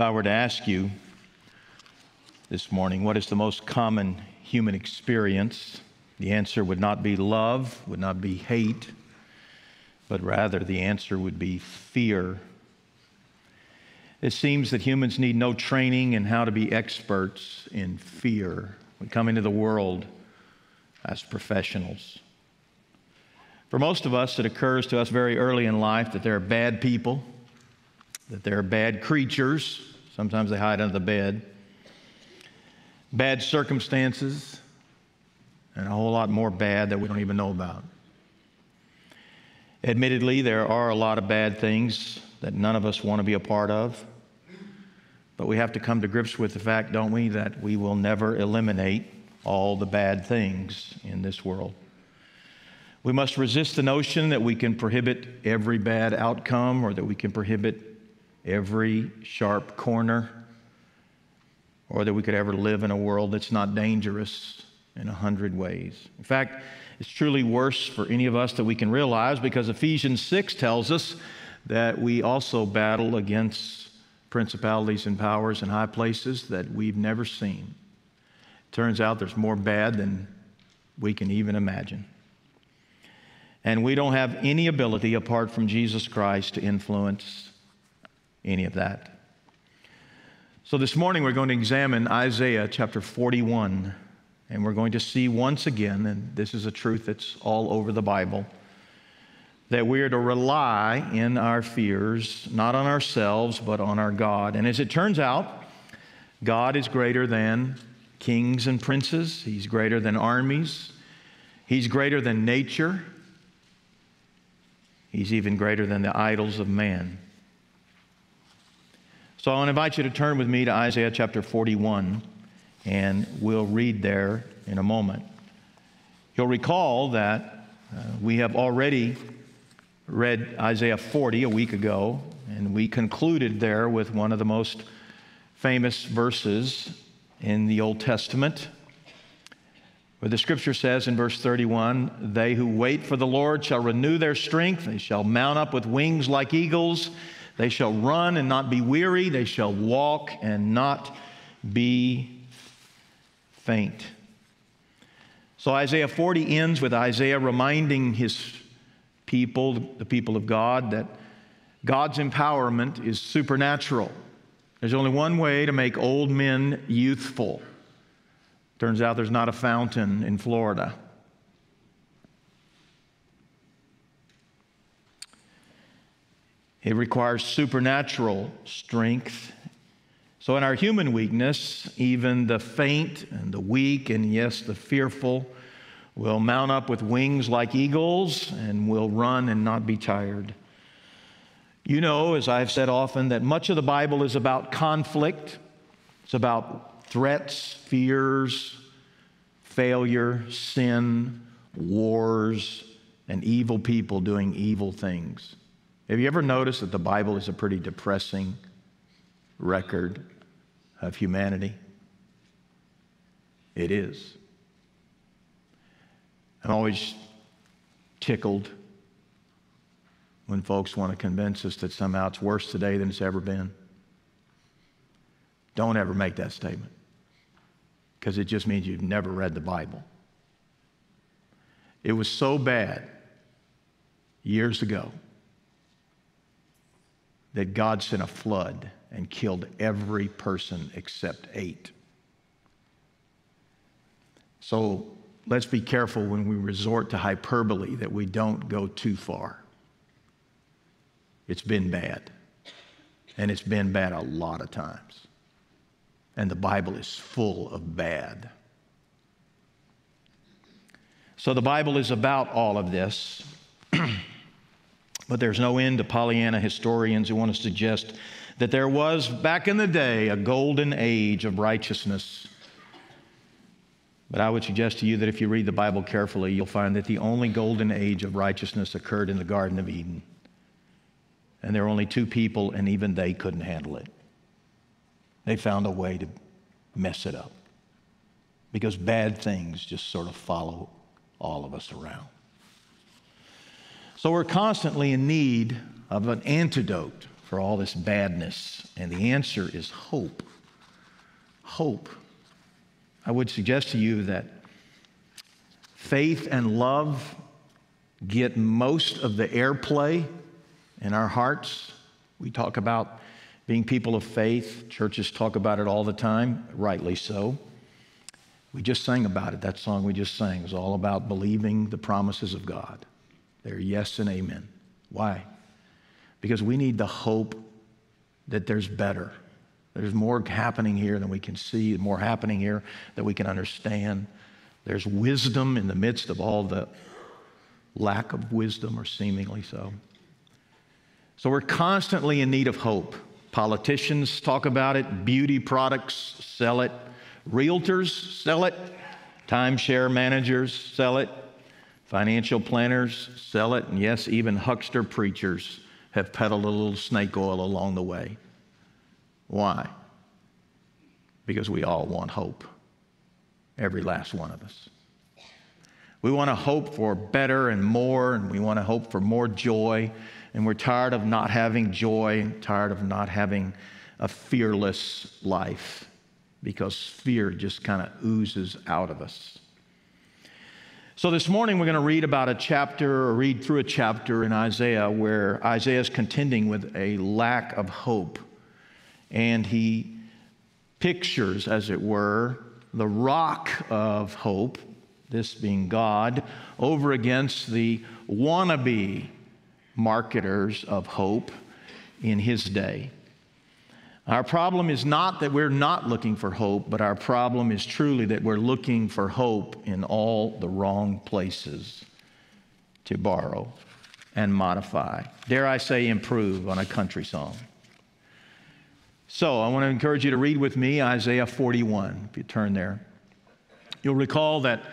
If I were to ask you this morning, what is the most common human experience? The answer would not be love, would not be hate, but rather the answer would be fear. It seems that humans need no training in how to be experts in fear. We come into the world as professionals. For most of us, it occurs to us very early in life that there are bad people, that there are bad creatures. Sometimes they hide under the bed, bad circumstances, and a whole lot more bad that we don't even know about. Admittedly, there are a lot of bad things that none of us want to be a part of. But we have to come to grips with the fact, don't we, that we will never eliminate all the bad things in this world. We must resist the notion that we can prohibit every bad outcome or that we can prohibit every sharp corner or that we could ever live in a world that's not dangerous in a hundred ways. In fact, it's truly worse for any of us that we can realize because Ephesians 6 tells us that we also battle against principalities and powers in high places that we've never seen. Turns out there's more bad than we can even imagine. And we don't have any ability apart from Jesus Christ to influence any of that. So this morning we're going to examine Isaiah chapter 41, and we're going to see once again, and this is a truth that's all over the Bible, that we are to rely in our fears, not on ourselves, but on our God. And as it turns out, God is greater than kings and princes, He's greater than armies, He's greater than nature. He's even greater than the idols of man. So I want to invite you to turn with me to Isaiah chapter 41, and we'll read there in a moment. You'll recall that uh, we have already read Isaiah 40 a week ago, and we concluded there with one of the most famous verses in the Old Testament where the scripture says in verse 31 They who wait for the Lord shall renew their strength, they shall mount up with wings like eagles, they shall run and not be weary, they shall walk and not be faint. So Isaiah 40 ends with Isaiah reminding his people, the people of God, that God's empowerment is supernatural. There's only one way to make old men youthful Turns out there's not a fountain in Florida. It requires supernatural strength. So, in our human weakness, even the faint and the weak, and yes, the fearful, will mount up with wings like eagles and will run and not be tired. You know, as I've said often, that much of the Bible is about conflict, it's about threats, fears, failure, sin, wars, and evil people doing evil things. Have you ever noticed that the Bible is a pretty depressing record of humanity? It is. I'm always tickled when folks want to convince us that somehow it's worse today than it's ever been. Don't ever make that statement because it just means you've never read the Bible. It was so bad years ago that God sent a flood and killed every person except eight. So let's be careful when we resort to hyperbole that we don't go too far. It's been bad, and it's been bad a lot of times and the Bible is full of bad. So the Bible is about all of this, but there's no end to Pollyanna historians who want to suggest that there was, back in the day, a golden age of righteousness. But I would suggest to you that if you read the Bible carefully, you'll find that the only golden age of righteousness occurred in the Garden of Eden. And there were only two people, and even they couldn't handle it. They found a way to mess it up because bad things just sort of follow all of us around. So we're constantly in need of an antidote for all this badness? And the answer is hope. Hope. I would suggest to you that faith and love get most of the airplay in our hearts. We talk about being people of faith. Churches talk about it all the time, rightly so. We just sang about it. That song we just sang was all about believing the promises of God. They're yes and amen. Why? Because we need the hope that there's better. There's more happening here than we can see, more happening here that we can understand. There's wisdom in the midst of all the lack of wisdom, or seemingly so. So we're constantly in need of hope. Politicians talk about it, beauty products sell it, realtors sell it, timeshare managers sell it, financial planners sell it, and yes, even huckster preachers have peddled a little snake oil along the way. Why? Because we all want hope, every last one of us. We want to hope for better and more, and we want to hope for more joy. And we're tired of not having joy, tired of not having a fearless life because fear just kind of oozes out of us. So, this morning we're going to read about a chapter or read through a chapter in Isaiah where Isaiah is contending with a lack of hope. And he pictures, as it were, the rock of hope this being God, over against the wannabe marketers of hope in his day. Our problem is not that we're not looking for hope, but our problem is truly that we're looking for hope in all the wrong places to borrow and modify. Dare I say, improve on a country song. So I want to encourage you to read with me Isaiah 41, if you turn there. You'll recall that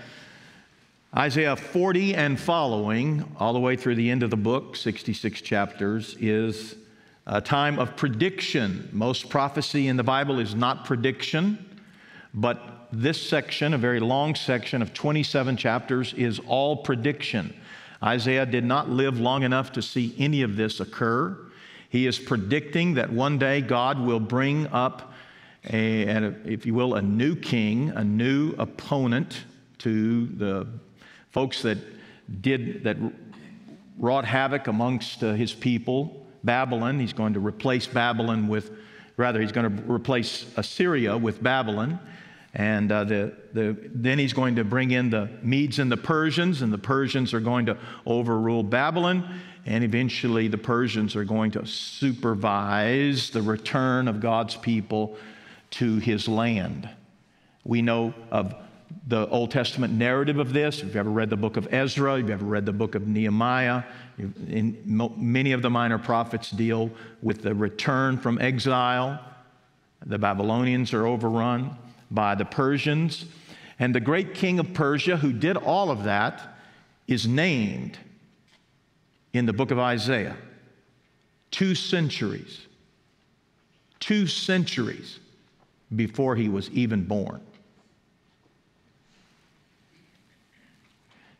Isaiah 40 and following, all the way through the end of the book, 66 chapters, is a time of prediction. Most prophecy in the Bible is not prediction, but this section, a very long section of 27 chapters, is all prediction. Isaiah did not live long enough to see any of this occur. He is predicting that one day God will bring up, a, if you will, a new king, a new opponent to the folks that did that wrought havoc amongst uh, his people babylon. He's going to replace babylon with rather he's going to replace assyria with babylon. And uh, the, the, then he's going to bring in the medes and the persians and the persians are going to overrule babylon. And eventually the persians are going to supervise the return of god's people to his land. We know of the Old Testament narrative of this. If you've ever read the book of Ezra, if you've ever read the book of Nehemiah, in, many of the minor prophets deal with the return from exile. The Babylonians are overrun by the Persians. And the great king of Persia, who did all of that, is named in the book of Isaiah. Two centuries, two centuries before he was even born.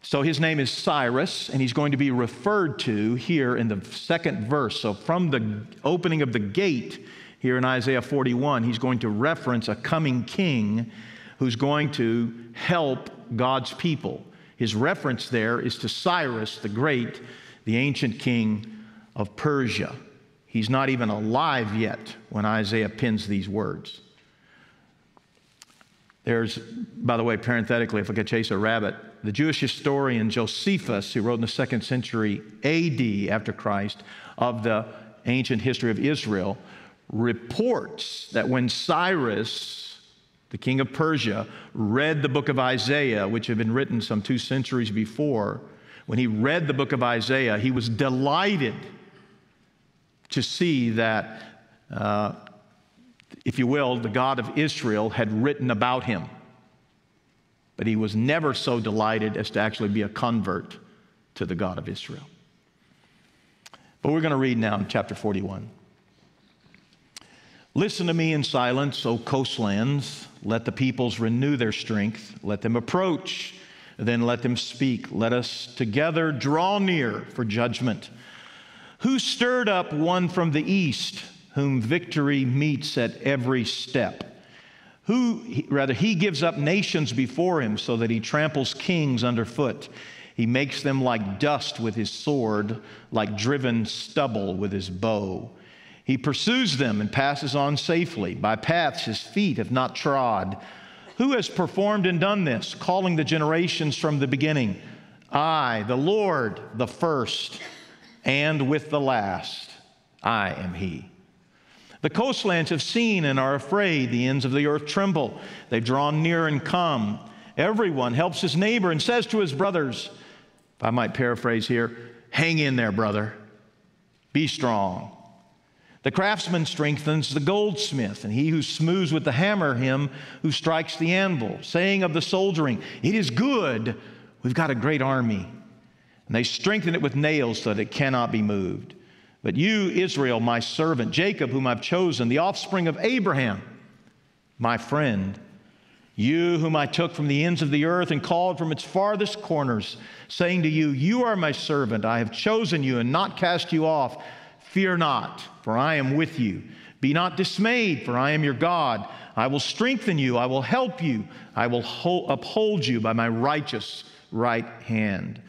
So his name is Cyrus, and he's going to be referred to here in the second verse. So from the opening of the gate here in Isaiah 41, he's going to reference a coming king who's going to help God's people. His reference there is to Cyrus the Great, the ancient king of Persia. He's not even alive yet when Isaiah pins these words. There's, by the way, parenthetically, if I could chase a rabbit, the Jewish historian Josephus, who wrote in the second century AD after Christ of the ancient history of Israel, reports that when Cyrus, the king of Persia, read the book of Isaiah, which had been written some two centuries before, when he read the book of Isaiah, he was delighted to see that, uh, if you will, the God of Israel had written about him but he was never so delighted as to actually be a convert to the God of Israel. But we're going to read now in chapter 41. Listen to me in silence, O coastlands. Let the peoples renew their strength. Let them approach, then let them speak. Let us together draw near for judgment. Who stirred up one from the east, whom victory meets at every step? Who, rather, he gives up nations before him so that he tramples kings underfoot. He makes them like dust with his sword, like driven stubble with his bow. He pursues them and passes on safely by paths his feet have not trod. Who has performed and done this, calling the generations from the beginning? I, the Lord, the first and with the last, I am He. The coastlands have seen and are afraid. The ends of the earth tremble. They've drawn near and come. Everyone helps his neighbor and says to his brothers, if I might paraphrase here, hang in there, brother. Be strong. The craftsman strengthens the goldsmith, and he who smooths with the hammer him who strikes the anvil, saying of the soldering, It is good. We've got a great army. And they strengthen it with nails so that it cannot be moved. But you, Israel, my servant, Jacob, whom I've chosen, the offspring of Abraham, my friend, you whom I took from the ends of the earth and called from its farthest corners, saying to you, You are my servant, I have chosen you and not cast you off. Fear not, for I am with you. Be not dismayed, for I am your God. I will strengthen you, I will help you, I will uphold you by my righteous right hand.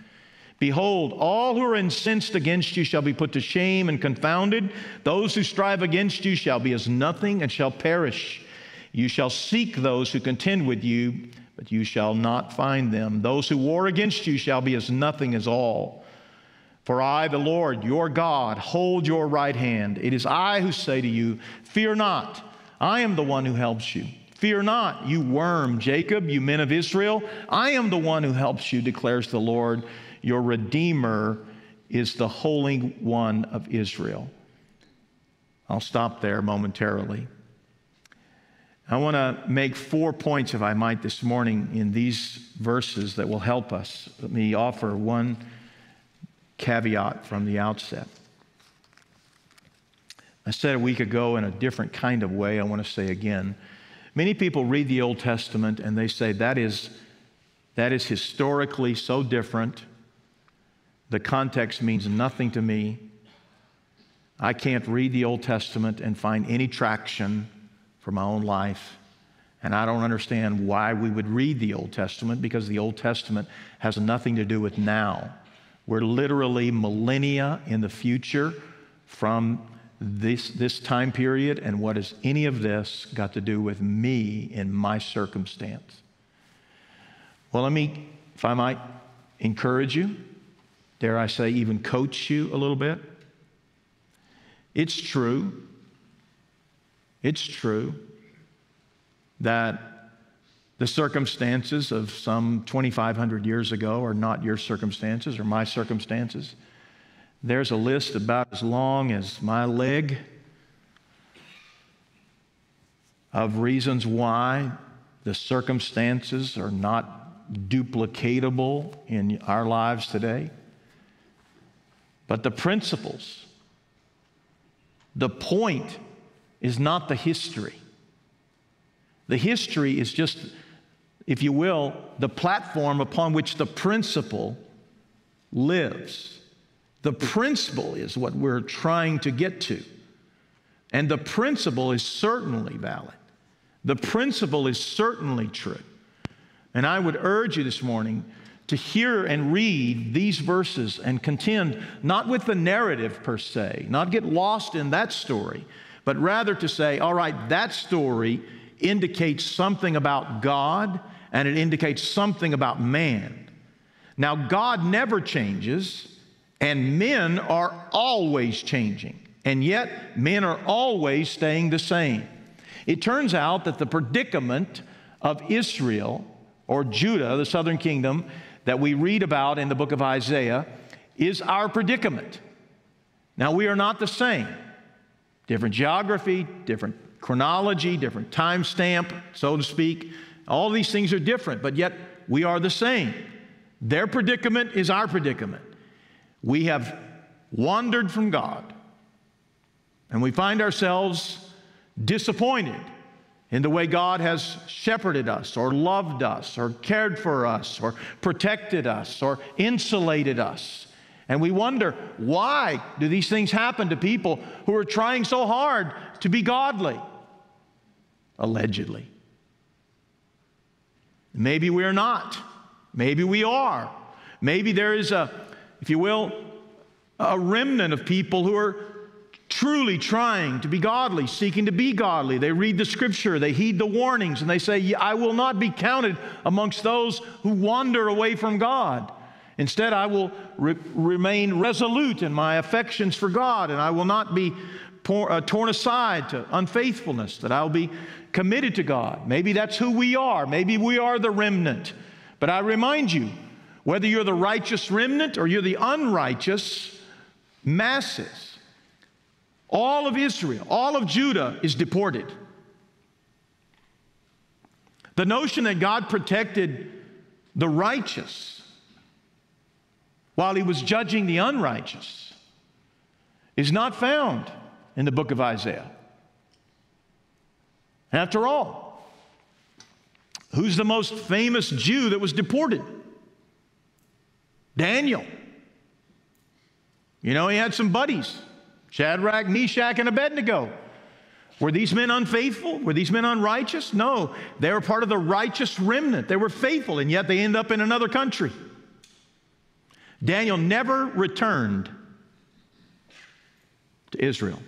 Behold, all who are incensed against you shall be put to shame and confounded. Those who strive against you shall be as nothing and shall perish. You shall seek those who contend with you, but you shall not find them. Those who war against you shall be as nothing as all. For I, the Lord, your God, hold your right hand. It is I who say to you, Fear not, I am the one who helps you. Fear not, you worm, Jacob, you men of Israel. I am the one who helps you, declares the Lord. Your Redeemer is the Holy One of Israel. I'll stop there momentarily. I want to make four points, if I might, this morning in these verses that will help us. Let me offer one caveat from the outset. I said a week ago in a different kind of way, I want to say again. Many people read the Old Testament and they say that is, that is historically so different the context means nothing to me. I can't read the Old Testament and find any traction for my own life. And I don't understand why we would read the Old Testament because the Old Testament has nothing to do with now. We're literally millennia in the future from this, this time period, and what has any of this got to do with me in my circumstance? Well, let me, if I might, encourage you dare I say, even coach you a little bit? It's true. It's true that the circumstances of some 2,500 years ago are not your circumstances or my circumstances. There's a list about as long as my leg of reasons why the circumstances are not duplicatable in our lives today. But the principles, the point is not the history. The history is just, if you will, the platform upon which the principle lives. The principle is what we're trying to get to. And the principle is certainly valid. The principle is certainly true. And I would urge you this morning to hear and read these verses and contend not with the narrative per se, not get lost in that story, but rather to say, all right, that story indicates something about God and it indicates something about man. Now, God never changes, and men are always changing, and yet men are always staying the same. It turns out that the predicament of Israel or Judah, the southern kingdom, that we read about in the book of Isaiah is our predicament. Now, we are not the same. Different geography, different chronology, different time stamp, so to speak. All these things are different, but yet we are the same. Their predicament is our predicament. We have wandered from God, and we find ourselves disappointed in the way God has shepherded us, or loved us, or cared for us, or protected us, or insulated us. And we wonder, why do these things happen to people who are trying so hard to be godly? Allegedly. Maybe we're not. Maybe we are. Maybe there is a, if you will, a remnant of people who are truly trying to be godly, seeking to be godly. They read the scripture, they heed the warnings, and they say, I will not be counted amongst those who wander away from God. Instead, I will re- remain resolute in my affections for God, and I will not be por- uh, torn aside to unfaithfulness, that I'll be committed to God. Maybe that's who we are. Maybe we are the remnant. But I remind you, whether you're the righteous remnant or you're the unrighteous masses, all of Israel, all of Judah is deported. The notion that God protected the righteous while he was judging the unrighteous is not found in the book of Isaiah. After all, who's the most famous Jew that was deported? Daniel. You know, he had some buddies Shadrach, Meshach, and Abednego. Were these men unfaithful? Were these men unrighteous? No, they were part of the righteous remnant. They were faithful, and yet they end up in another country. Daniel never returned to Israel.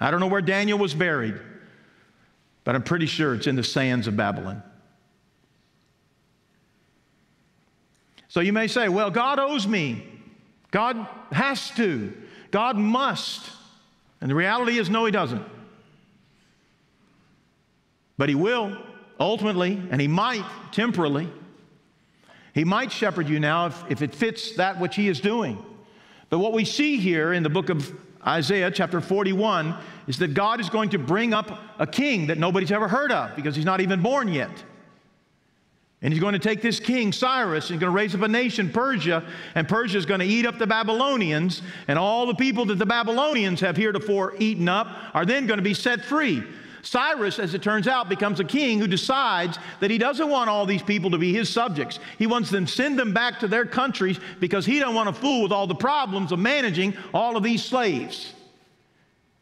I don't know where Daniel was buried, but I'm pretty sure it's in the sands of Babylon. So you may say, well, God owes me. God has to. God must. And the reality is, no, He doesn't. But He will, ultimately, and He might temporally. He might shepherd you now if, if it fits that which He is doing. But what we see here in the book of Isaiah, chapter 41, is that God is going to bring up a king that nobody's ever heard of because he's not even born yet. And he's going to take this king, Cyrus, and he's going to raise up a nation, Persia, and Persia is going to eat up the Babylonians, and all the people that the Babylonians have heretofore eaten up are then going to be set free. Cyrus, as it turns out, becomes a king who decides that he doesn't want all these people to be his subjects. He wants them send them back to their countries because he don't want to fool with all the problems of managing all of these slaves.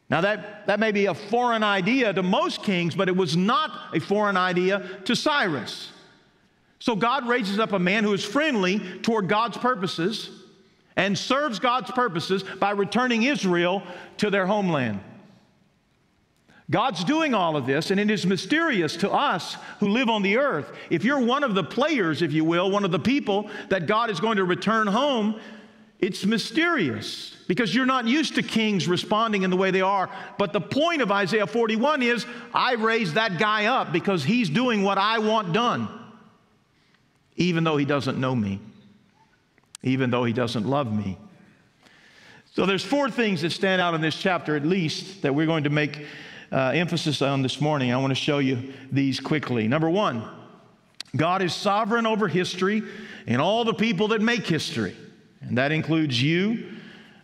Now, that, that may be a foreign idea to most kings, but it was not a foreign idea to Cyrus. So God raises up a man who is friendly toward God's purposes and serves God's purposes by returning Israel to their homeland. God's doing all of this, and it is mysterious to us who live on the earth. If you're one of the players, if you will, one of the people that God is going to return home, it's mysterious because you're not used to kings responding in the way they are. But the point of Isaiah 41 is I raised that guy up because he's doing what I want done even though he doesn't know me, even though he doesn't love me. So there's four things that stand out in this chapter, at least, that we're going to make uh, emphasis on this morning. I want to show you these quickly. Number one, God is sovereign over history and all the people that make history, and that includes you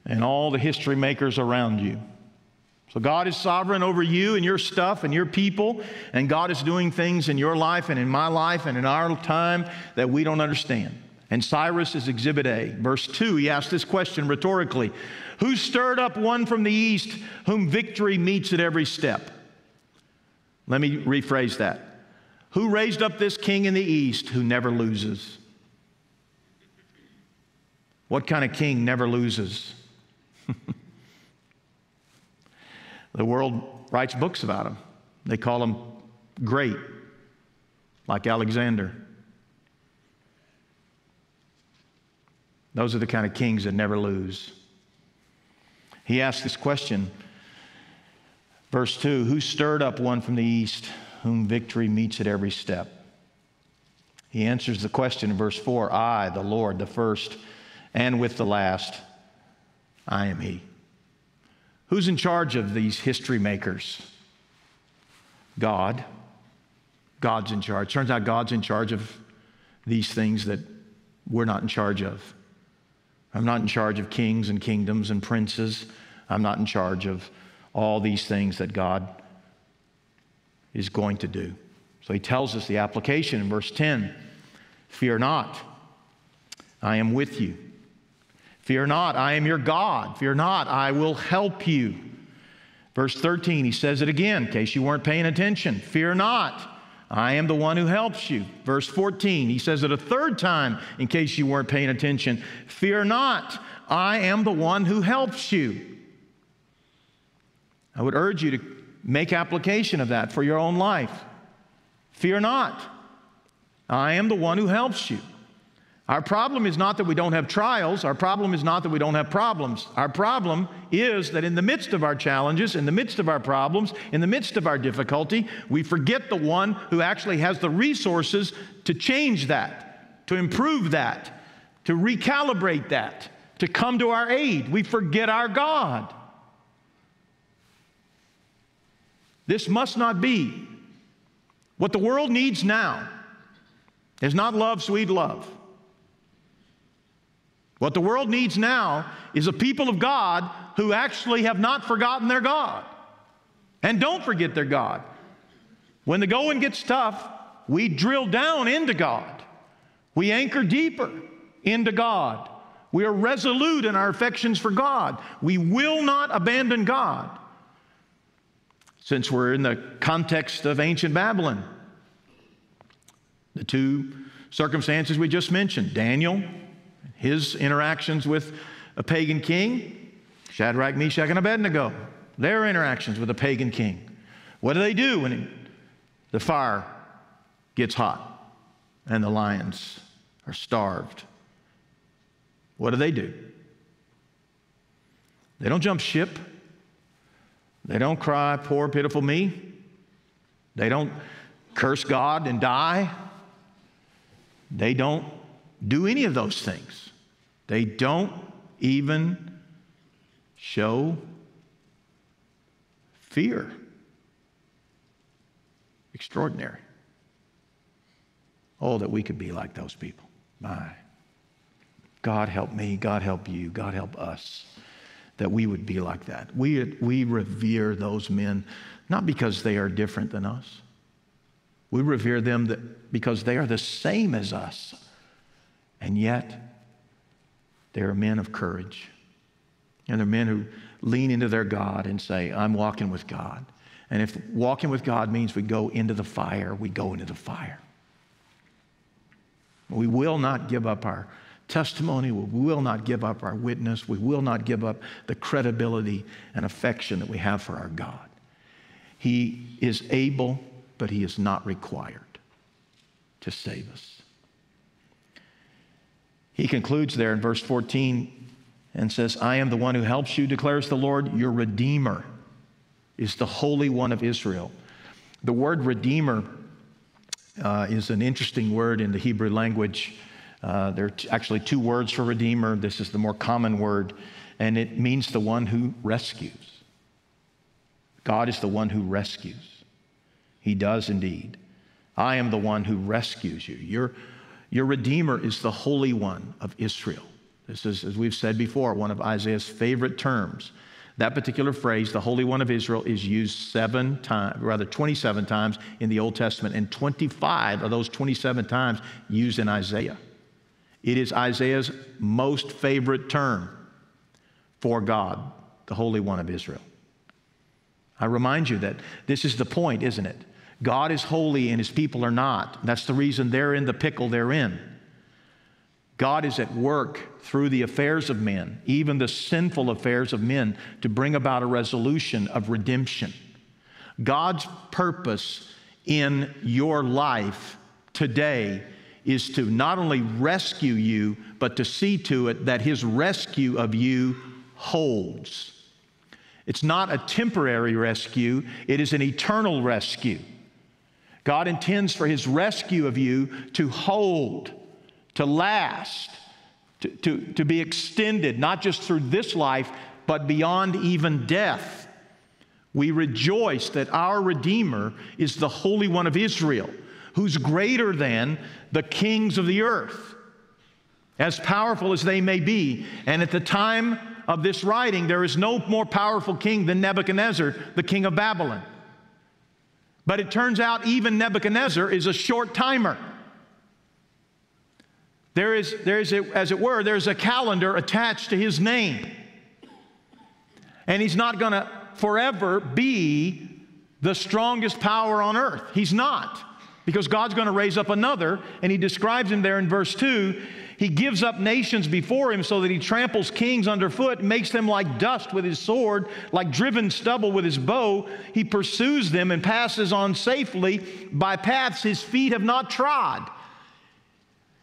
and all the history makers around you. So God is sovereign over you and your stuff and your people, and God is doing things in your life and in my life and in our time that we don't understand. And Cyrus is exhibit A. Verse 2, he asked this question rhetorically Who stirred up one from the east whom victory meets at every step? Let me rephrase that. Who raised up this king in the east who never loses? What kind of king never loses? The world writes books about him. They call him great, like Alexander. Those are the kind of kings that never lose. He asked this question, verse 2 Who stirred up one from the east, whom victory meets at every step? He answers the question in verse 4 I, the Lord, the first, and with the last, I am He. Who's in charge of these history makers? God. God's in charge. Turns out God's in charge of these things that we're not in charge of. I'm not in charge of kings and kingdoms and princes. I'm not in charge of all these things that God is going to do. So he tells us the application in verse 10 Fear not, I am with you. Fear not, I am your God. Fear not, I will help you. Verse 13, he says it again in case you weren't paying attention. Fear not, I am the one who helps you. Verse 14, he says it a third time in case you weren't paying attention. Fear not, I am the one who helps you. I would urge you to make application of that for your own life. Fear not, I am the one who helps you. Our problem is not that we don't have trials. Our problem is not that we don't have problems. Our problem is that in the midst of our challenges, in the midst of our problems, in the midst of our difficulty, we forget the one who actually has the resources to change that, to improve that, to recalibrate that, to come to our aid. We forget our God. This must not be. What the world needs now is not love, sweet love. What the world needs now is a people of God who actually have not forgotten their God and don't forget their God. When the going gets tough, we drill down into God. We anchor deeper into God. We are resolute in our affections for God. We will not abandon God. Since we're in the context of ancient Babylon, the two circumstances we just mentioned Daniel his interactions with a pagan king, Shadrach, Meshach, and Abednego, their interactions with a pagan king. What do they do when the fire gets hot and the lions are starved? What do they do? They don't jump ship. They don't cry, poor, pitiful me. They don't curse God and die. They don't do any of those things. They don't even show fear. Extraordinary. Oh, that we could be like those people. My. God help me, God help you, God help us, that we would be like that. We, we revere those men not because they are different than us. We revere them that, because they are the same as us. And yet, they are men of courage. And they're men who lean into their God and say, I'm walking with God. And if walking with God means we go into the fire, we go into the fire. We will not give up our testimony. We will not give up our witness. We will not give up the credibility and affection that we have for our God. He is able, but He is not required to save us. He concludes there in verse 14 and says, I am the one who helps you, declares the Lord. Your Redeemer is the Holy One of Israel. The word Redeemer uh, is an interesting word in the Hebrew language. Uh, there are actually two words for Redeemer. This is the more common word, and it means the one who rescues. God is the one who rescues. He does indeed. I am the one who rescues you. You're your Redeemer is the Holy One of Israel. This is, as we've said before, one of Isaiah's favorite terms. That particular phrase, the Holy One of Israel, is used seven times, rather 27 times in the Old Testament, and 25 of those 27 times used in Isaiah. It is Isaiah's most favorite term for God, the Holy One of Israel. I remind you that this is the point, isn't it? God is holy and his people are not. That's the reason they're in the pickle they're in. God is at work through the affairs of men, even the sinful affairs of men, to bring about a resolution of redemption. God's purpose in your life today is to not only rescue you, but to see to it that his rescue of you holds. It's not a temporary rescue, it is an eternal rescue. God intends for his rescue of you to hold, to last, to, to, to be extended, not just through this life, but beyond even death. We rejoice that our Redeemer is the Holy One of Israel, who's greater than the kings of the earth, as powerful as they may be. And at the time of this writing, there is no more powerful king than Nebuchadnezzar, the king of Babylon. But it turns out even Nebuchadnezzar is a short timer. There is, there is a, as it were, there's a calendar attached to his name. And he's not going to forever be the strongest power on earth. He's not, because God's going to raise up another, and he describes him there in verse 2. He gives up nations before him so that he tramples kings underfoot, makes them like dust with his sword, like driven stubble with his bow. He pursues them and passes on safely by paths his feet have not trod.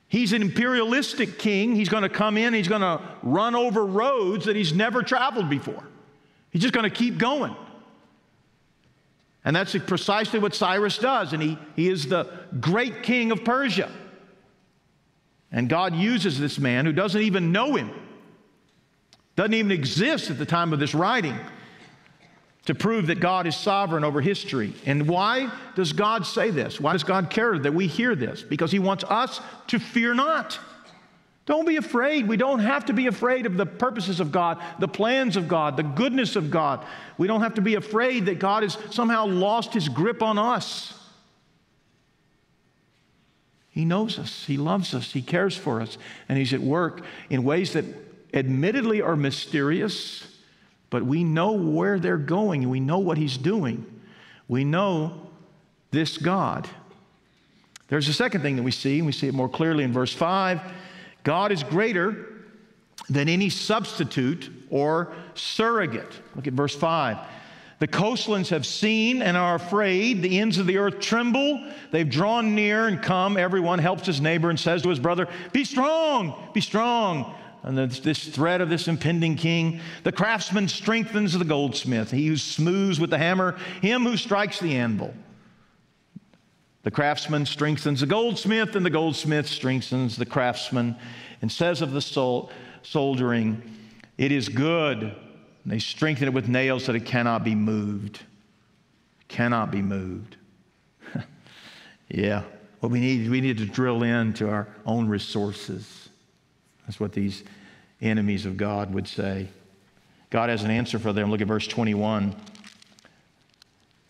He's an imperialistic king. He's going to come in, he's going to run over roads that he's never traveled before. He's just going to keep going. And that's precisely what Cyrus does. And he, he is the great king of Persia. And God uses this man who doesn't even know him, doesn't even exist at the time of this writing, to prove that God is sovereign over history. And why does God say this? Why does God care that we hear this? Because He wants us to fear not. Don't be afraid. We don't have to be afraid of the purposes of God, the plans of God, the goodness of God. We don't have to be afraid that God has somehow lost his grip on us. He knows us, He loves us, He cares for us, and He's at work in ways that admittedly are mysterious, but we know where they're going we know what He's doing. We know this God. There's a second thing that we see, and we see it more clearly in verse 5 God is greater than any substitute or surrogate. Look at verse 5. The coastlands have seen and are afraid. The ends of the earth tremble. They've drawn near and come. Everyone helps his neighbor and says to his brother, Be strong, be strong. And this, threat of this impending king. The craftsman strengthens the goldsmith. He who smooths with the hammer, him who strikes the anvil. The craftsman strengthens the goldsmith, and the goldsmith strengthens the craftsman, and says of the sol- soldering, It is good. And they strengthen it with nails so that it cannot be moved. Cannot be moved. yeah. What we need, we need to drill into our own resources. That's what these enemies of God would say. God has an answer for them. Look at verse 21.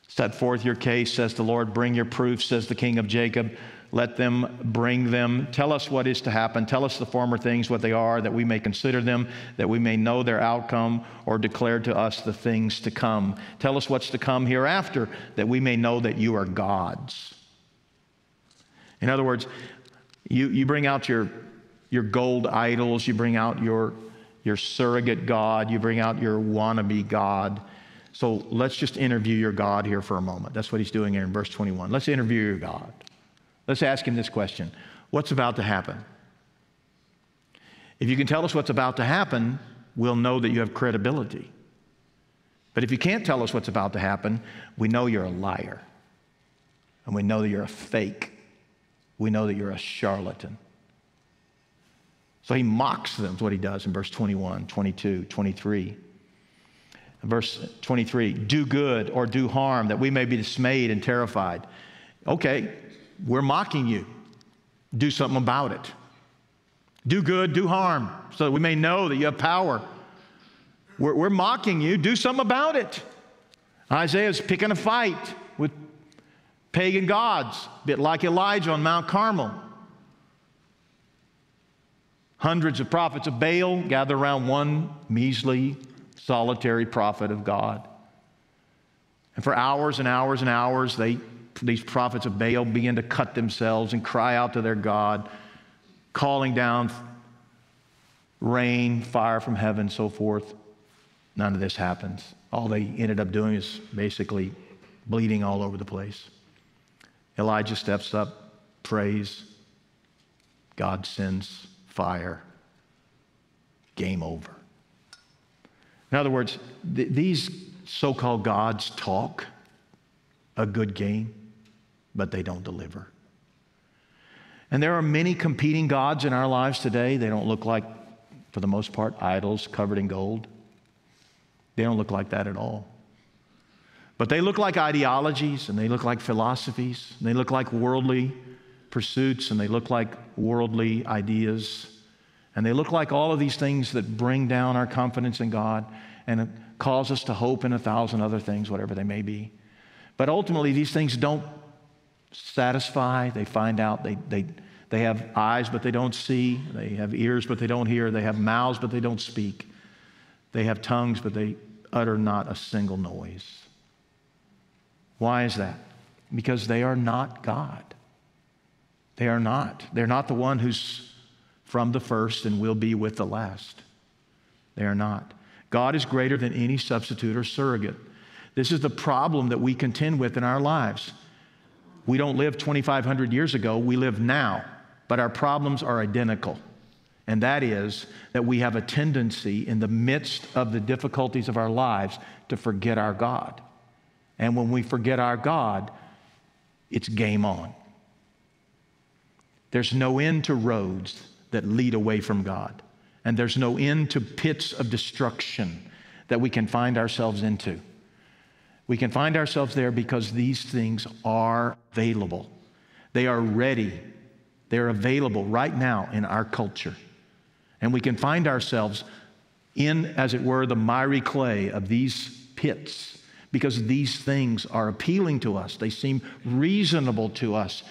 Set forth your case, says the Lord. Bring your proof, says the King of Jacob. Let them bring them. Tell us what is to happen. Tell us the former things, what they are, that we may consider them, that we may know their outcome, or declare to us the things to come. Tell us what's to come hereafter, that we may know that you are gods. In other words, you, you bring out your, your gold idols, you bring out your, your surrogate God, you bring out your wannabe God so let's just interview your God here for a moment. That's what he's doing here in verse 21. Let's interview your God. Let's ask him this question What's about to happen? If you can tell us what's about to happen, we'll know that you have credibility. But if you can't tell us what's about to happen, we know you're a liar. And we know that you're a fake. We know that you're a charlatan. So he mocks them, is what he does in verse 21, 22, 23. Verse 23 do good or do harm, that we may be dismayed and terrified. Okay, we're mocking you. Do something about it. Do good, do harm, so that we may know that you have power. We're, we're mocking you. Do something about it. Isaiah's picking a fight with pagan gods, a bit like Elijah on Mount Carmel. Hundreds of prophets of Baal gather around one measly solitary prophet of God. And for hours and hours and hours, they, these prophets of Baal begin to cut themselves and cry out to their God, calling down rain, fire from heaven, so forth. None of this happens. All they ended up doing is basically bleeding all over the place. Elijah steps up, prays. God sends fire. Game over. In other words, th- these so called gods talk a good game, but they don't deliver. And there are many competing gods in our lives today. They don't look like, for the most part, idols covered in gold. They don't look like that at all. But they look like ideologies and they look like philosophies. And they look like worldly pursuits and they look like worldly ideas. And they look like all of these things that bring down our confidence in God and cause us to hope in a thousand other things, whatever they may be. But ultimately, these things don't satisfy. They find out they, they, They have eyes, but they don't see. They have ears, but they don't hear. They have mouths, but they don't speak. They have tongues, but they utter not a single noise. Why is that? Because they are not God. They are not. They're not the one who's from the first and will be with the last. They are not. God is greater than any substitute or surrogate. This is the problem that we contend with in our lives. We don't live 2,500 years ago, we live now, but our problems are identical. And that is that we have a tendency in the midst of the difficulties of our lives to forget our God. And when we forget our God, it's game on. There's no end to roads that lead away from God. And there's no end to pits of destruction that we can find ourselves into. We can find ourselves there because these things are available. They are ready. They're available right now in our culture. And we can find ourselves in, as it were, the miry clay of these pits because these things are appealing to us. They seem reasonable to us.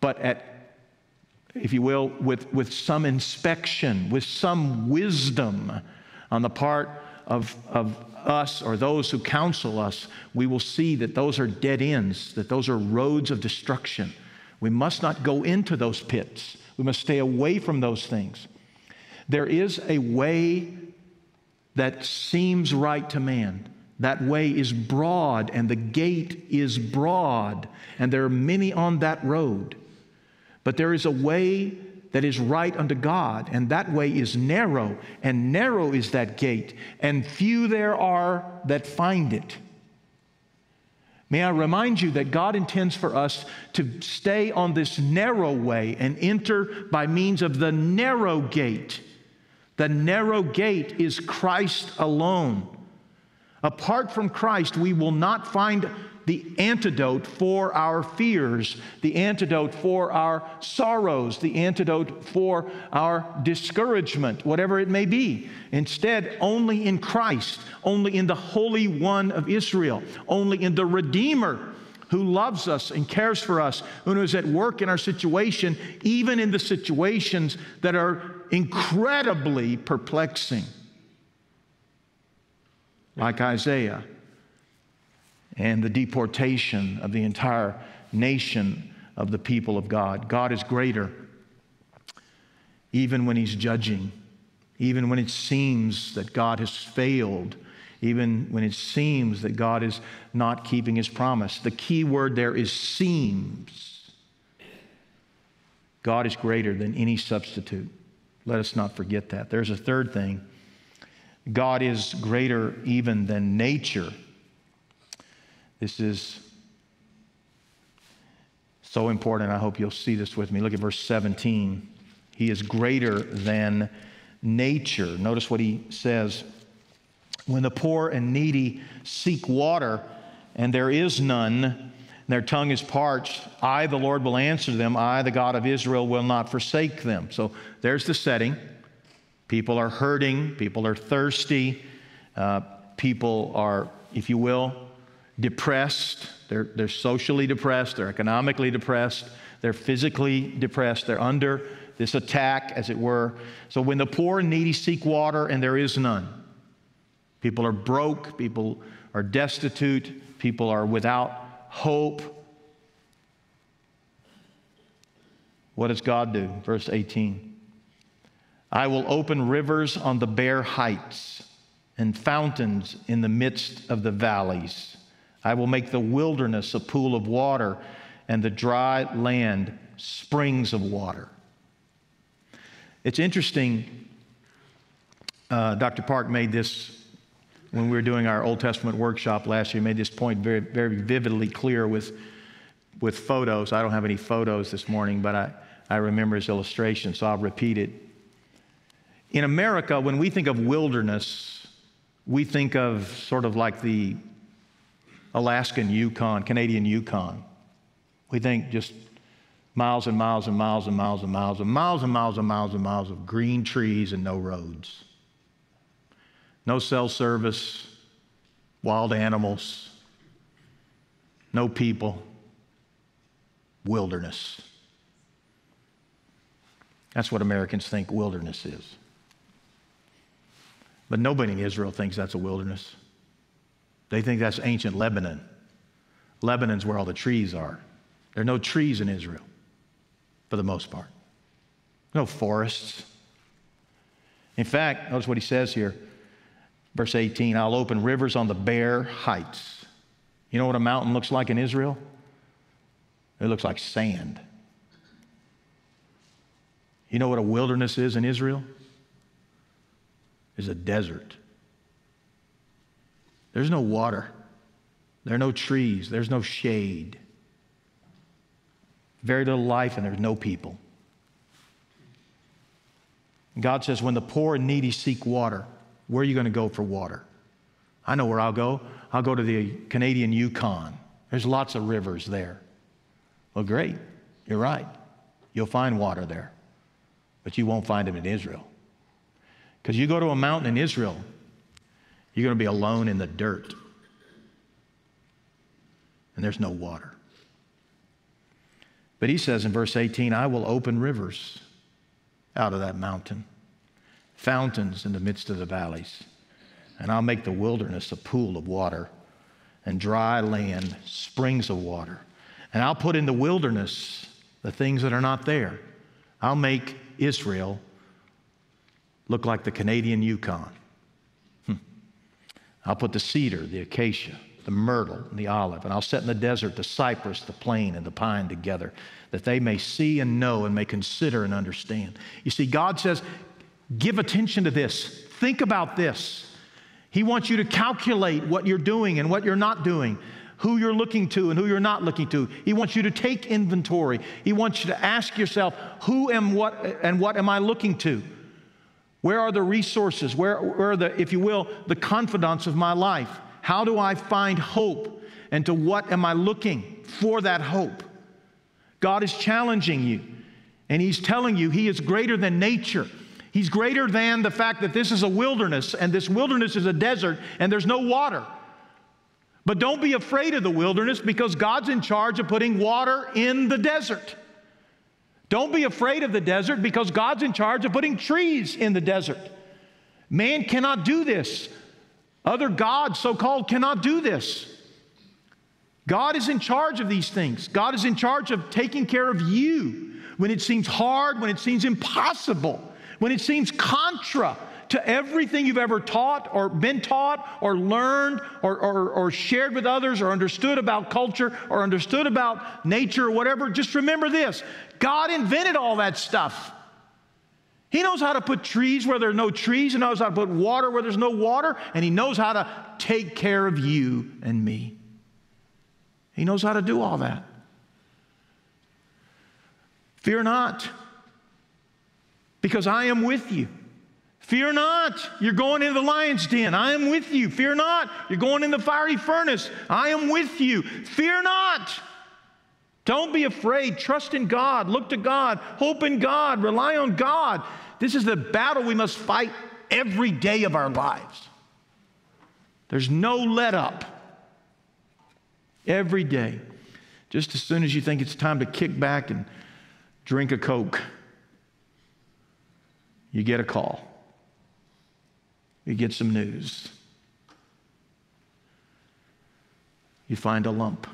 But at if you will, with, with some inspection, with some wisdom on the part of, of us or those who counsel us, we will see that those are dead ends, that those are roads of destruction. We must not go into those pits. We must stay away from those things. There is a way that seems right to man. That way is broad, and the gate is broad, and there are many on that road. But there is a way that is right unto God, and that way is narrow, and narrow is that gate, and few there are that find it. May I remind you that God intends for us to stay on this narrow way and enter by means of the narrow gate. The narrow gate is Christ alone. Apart from Christ, we will not find the antidote for our fears, the antidote for our sorrows, the antidote for our discouragement, whatever it may be. Instead, only in Christ, only in the Holy One of Israel, only in the Redeemer who loves us and cares for us, who is at work in our situation, even in the situations that are incredibly perplexing. Like Isaiah and the deportation of the entire nation of the people of God. God is greater even when He's judging, even when it seems that God has failed, even when it seems that God is not keeping His promise. The key word there is seems. God is greater than any substitute. Let us not forget that. There's a third thing God is greater even than nature. This is so important. I hope you'll see this with me. Look at verse 17. He is greater than nature. Notice what he says. When the poor and needy seek water, and there is none, and their tongue is parched, I, the Lord, will answer them. I, the God of Israel, will not forsake them. So there's the setting. People are hurting, people are thirsty, uh, people are, if you will, depressed. They're, they're socially depressed, they're economically depressed, they're physically depressed, they're under this attack, as it were. So when the poor and needy seek water and there is none, people are broke, people are destitute, people are without hope. What does God do? Verse 18 I will open rivers on the bare heights and fountains in the midst of the valleys. I will make the wilderness a pool of water and the dry land springs of water. It's interesting, uh, Dr. Park made this when we were doing our Old Testament workshop last year, made this point very, very vividly clear with, with photos. I don't have any photos this morning, but I, I remember his illustration, so I'll repeat it. In America, when we think of wilderness, we think of sort of like the Alaskan Yukon, Canadian Yukon. We think just miles and miles and miles and miles and miles and miles and miles and miles and miles of green trees and no roads. No cell service, wild animals, no people, wilderness. That's what Americans think wilderness is. But nobody in Israel thinks that's a wilderness. They think that's ancient Lebanon. Lebanon's where all the trees are. There are no trees in Israel, for the most part, no forests. In fact, notice what he says here, verse 18 I'll open rivers on the bare heights. You know what a mountain looks like in Israel? It looks like sand. You know what a wilderness is in Israel? Is a desert. There's no water. There are no trees. There's no shade. Very little life, and there's no people. God says, when the poor and needy seek water, where are you going to go for water? I know where I'll go. I'll go to the Canadian Yukon. There's lots of rivers there. Well, great. You're right. You'll find water there, but you won't find them in Israel. Because you go to a mountain in Israel, you're going to be alone in the dirt, and there's no water. But he says in verse 18, I will open rivers out of that mountain, fountains in the midst of the valleys, and I'll make the wilderness a pool of water, and dry land springs of water. And I'll put in the wilderness the things that are not there. I'll make Israel look like the Canadian Yukon. I'll put the cedar, the acacia, the myrtle, and the olive, and I'll set in the desert the cypress, the plane, and the pine together, that they may see and know and may consider and understand. You see, God says, give attention to this, think about this. He wants you to calculate what you're doing and what you're not doing who you're looking to and who you're not looking to. He wants you to take inventory. He wants you to ask yourself, who am what and what am I looking to? Where are the resources? Where, where are the, if you will, the confidants of my life? How do I find hope? And to what am I looking for that hope? God is challenging you, and He's telling you He is greater than nature. He's greater than the fact that this is a wilderness, and this wilderness is a desert, and there's no water. But don't be afraid of the wilderness because God's in charge of putting water in the desert. Don't be afraid of the desert because God's in charge of putting trees in the desert. Man cannot do this. Other gods, so called, cannot do this. God is in charge of these things. God is in charge of taking care of you when it seems hard, when it seems impossible, when it seems contra to everything you've ever taught or been taught or learned or, or, or, shared with others or understood about culture or understood about nature or whatever, just remember this God invented all that stuff. He knows how to put trees where there are no trees, He knows how to put water where there's no water, and He knows how to take care of you and me. He knows how to do all that. Fear not, because I am with you. Fear not, you're going into the lion's den. I am with you. Fear not, you're going in the fiery furnace. I am with you. Fear not. Don't be afraid. Trust in God. Look to God. Hope in God. Rely on God. This is the battle we must fight every day of our lives. There's no let up. Every day. Just as soon as you think it's time to kick back and drink a Coke, you get a call. You get some news. You find a lump.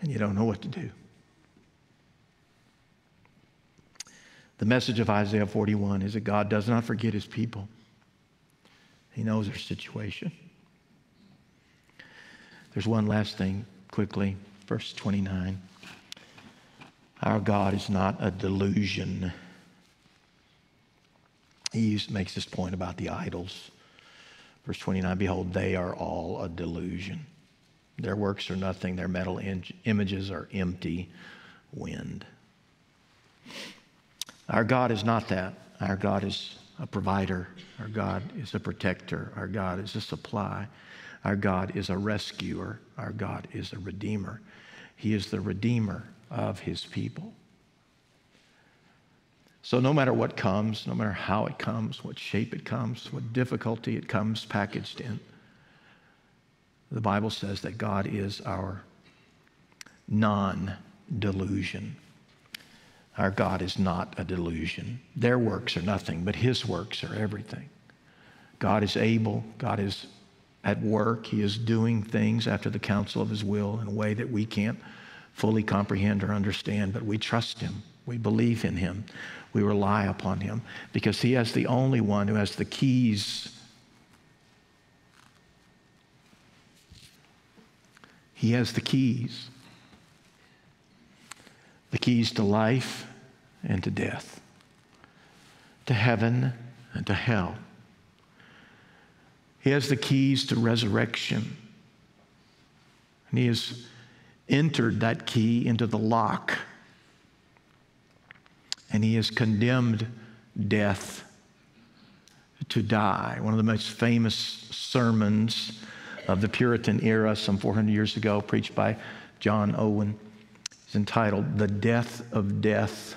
and you don't know what to do. The message of Isaiah 41 is that God does not forget his people. He knows their situation. There's one last thing quickly, verse 29. Our God is not a delusion. He makes this point about the idols. Verse 29 Behold, they are all a delusion. Their works are nothing, their metal in- images are empty wind. Our God is not that. Our God is a provider. Our God is a protector. Our God is a supply. Our God is a rescuer. Our God is a redeemer. He is the redeemer of his people. So, no matter what comes, no matter how it comes, what shape it comes, what difficulty it comes packaged in, the Bible says that God is our non delusion. Our God is not a delusion. Their works are nothing, but His works are everything. God is able, God is at work, He is doing things after the counsel of His will in a way that we can't fully comprehend or understand, but we trust Him. We believe in Him. We rely upon Him because He is the only one who has the keys. He has the keys the keys to life and to death, to heaven and to hell. He has the keys to resurrection. And he has entered that key into the lock. And he has condemned death to die. One of the most famous sermons of the Puritan era, some 400 years ago, preached by John Owen is entitled The Death of Death,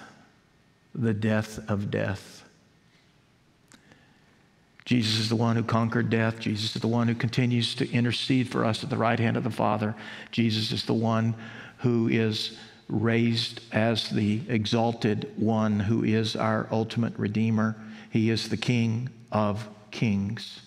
The Death of Death. Jesus is the one who conquered death. Jesus is the one who continues to intercede for us at the right hand of the Father. Jesus is the one who is raised as the exalted one who is our ultimate Redeemer. He is the King of kings.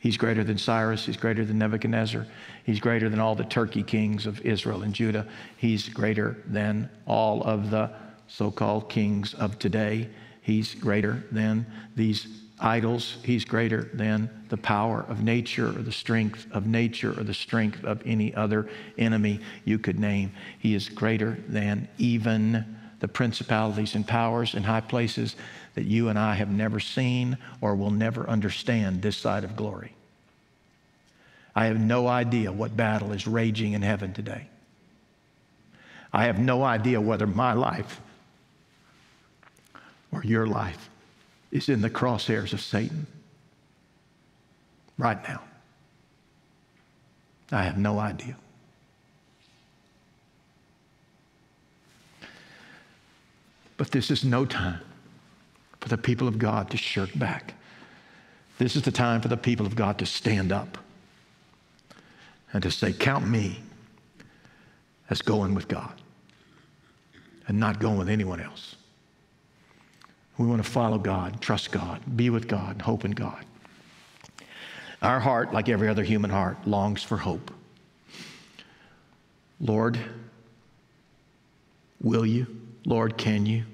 He's greater than Cyrus. He's greater than Nebuchadnezzar. He's greater than all the Turkey kings of Israel and Judah. He's greater than all of the so called kings of today. He's greater than these idols. He's greater than the power of nature or the strength of nature or the strength of any other enemy you could name. He is greater than even the principalities and powers and high places that you and I have never seen or will never understand this side of glory. I have no idea what battle is raging in heaven today. I have no idea whether my life or your life is in the crosshairs of Satan right now. I have no idea. But this is no time for the people of God to shirk back. This is the time for the people of God to stand up and to say, Count me as going with God and not going with anyone else. We want to follow God, trust God, be with God, hope in God. Our heart, like every other human heart, longs for hope. Lord, will you? Lord, can you?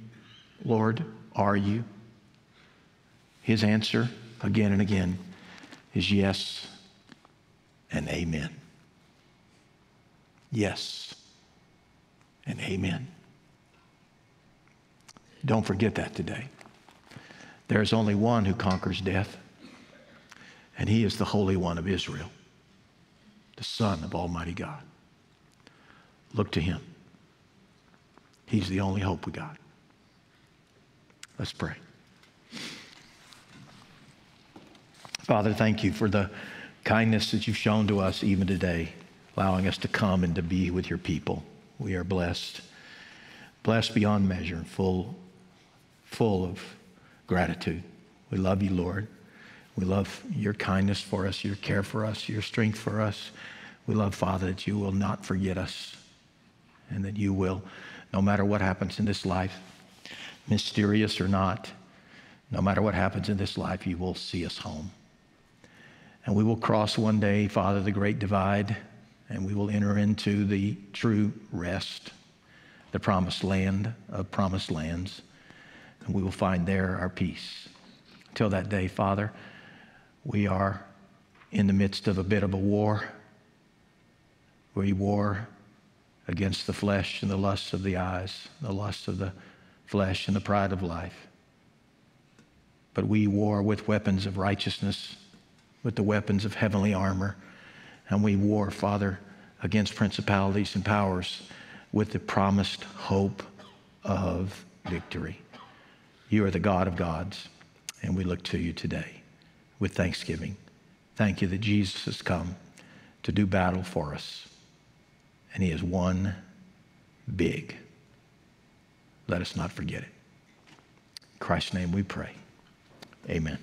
Lord, are you? His answer again and again is yes and amen. Yes and amen. Don't forget that today. There is only one who conquers death, and he is the Holy One of Israel, the Son of Almighty God. Look to him. He's the only hope we got. Let's pray. Father, thank you for the kindness that you've shown to us even today, allowing us to come and to be with your people. We are blessed, blessed beyond measure, full, full of gratitude. We love you, Lord. We love your kindness for us, your care for us, your strength for us. We love, Father, that you will not forget us and that you will, no matter what happens in this life, mysterious or not, no matter what happens in this life, you will see us home. And we will cross one day, Father, the great divide, and we will enter into the true rest, the promised land of promised lands, and we will find there our peace. Till that day, Father, we are in the midst of a bit of a war. We war against the flesh and the lusts of the eyes, the lusts of the flesh and the pride of life. But we war with weapons of righteousness, with the weapons of heavenly armor. And we war, Father, against principalities and powers with the promised hope of victory. You are the God of gods, and we look to you today with thanksgiving. Thank you that Jesus has come to do battle for us, and he has won big let us not forget it. In Christ's name we pray. Amen.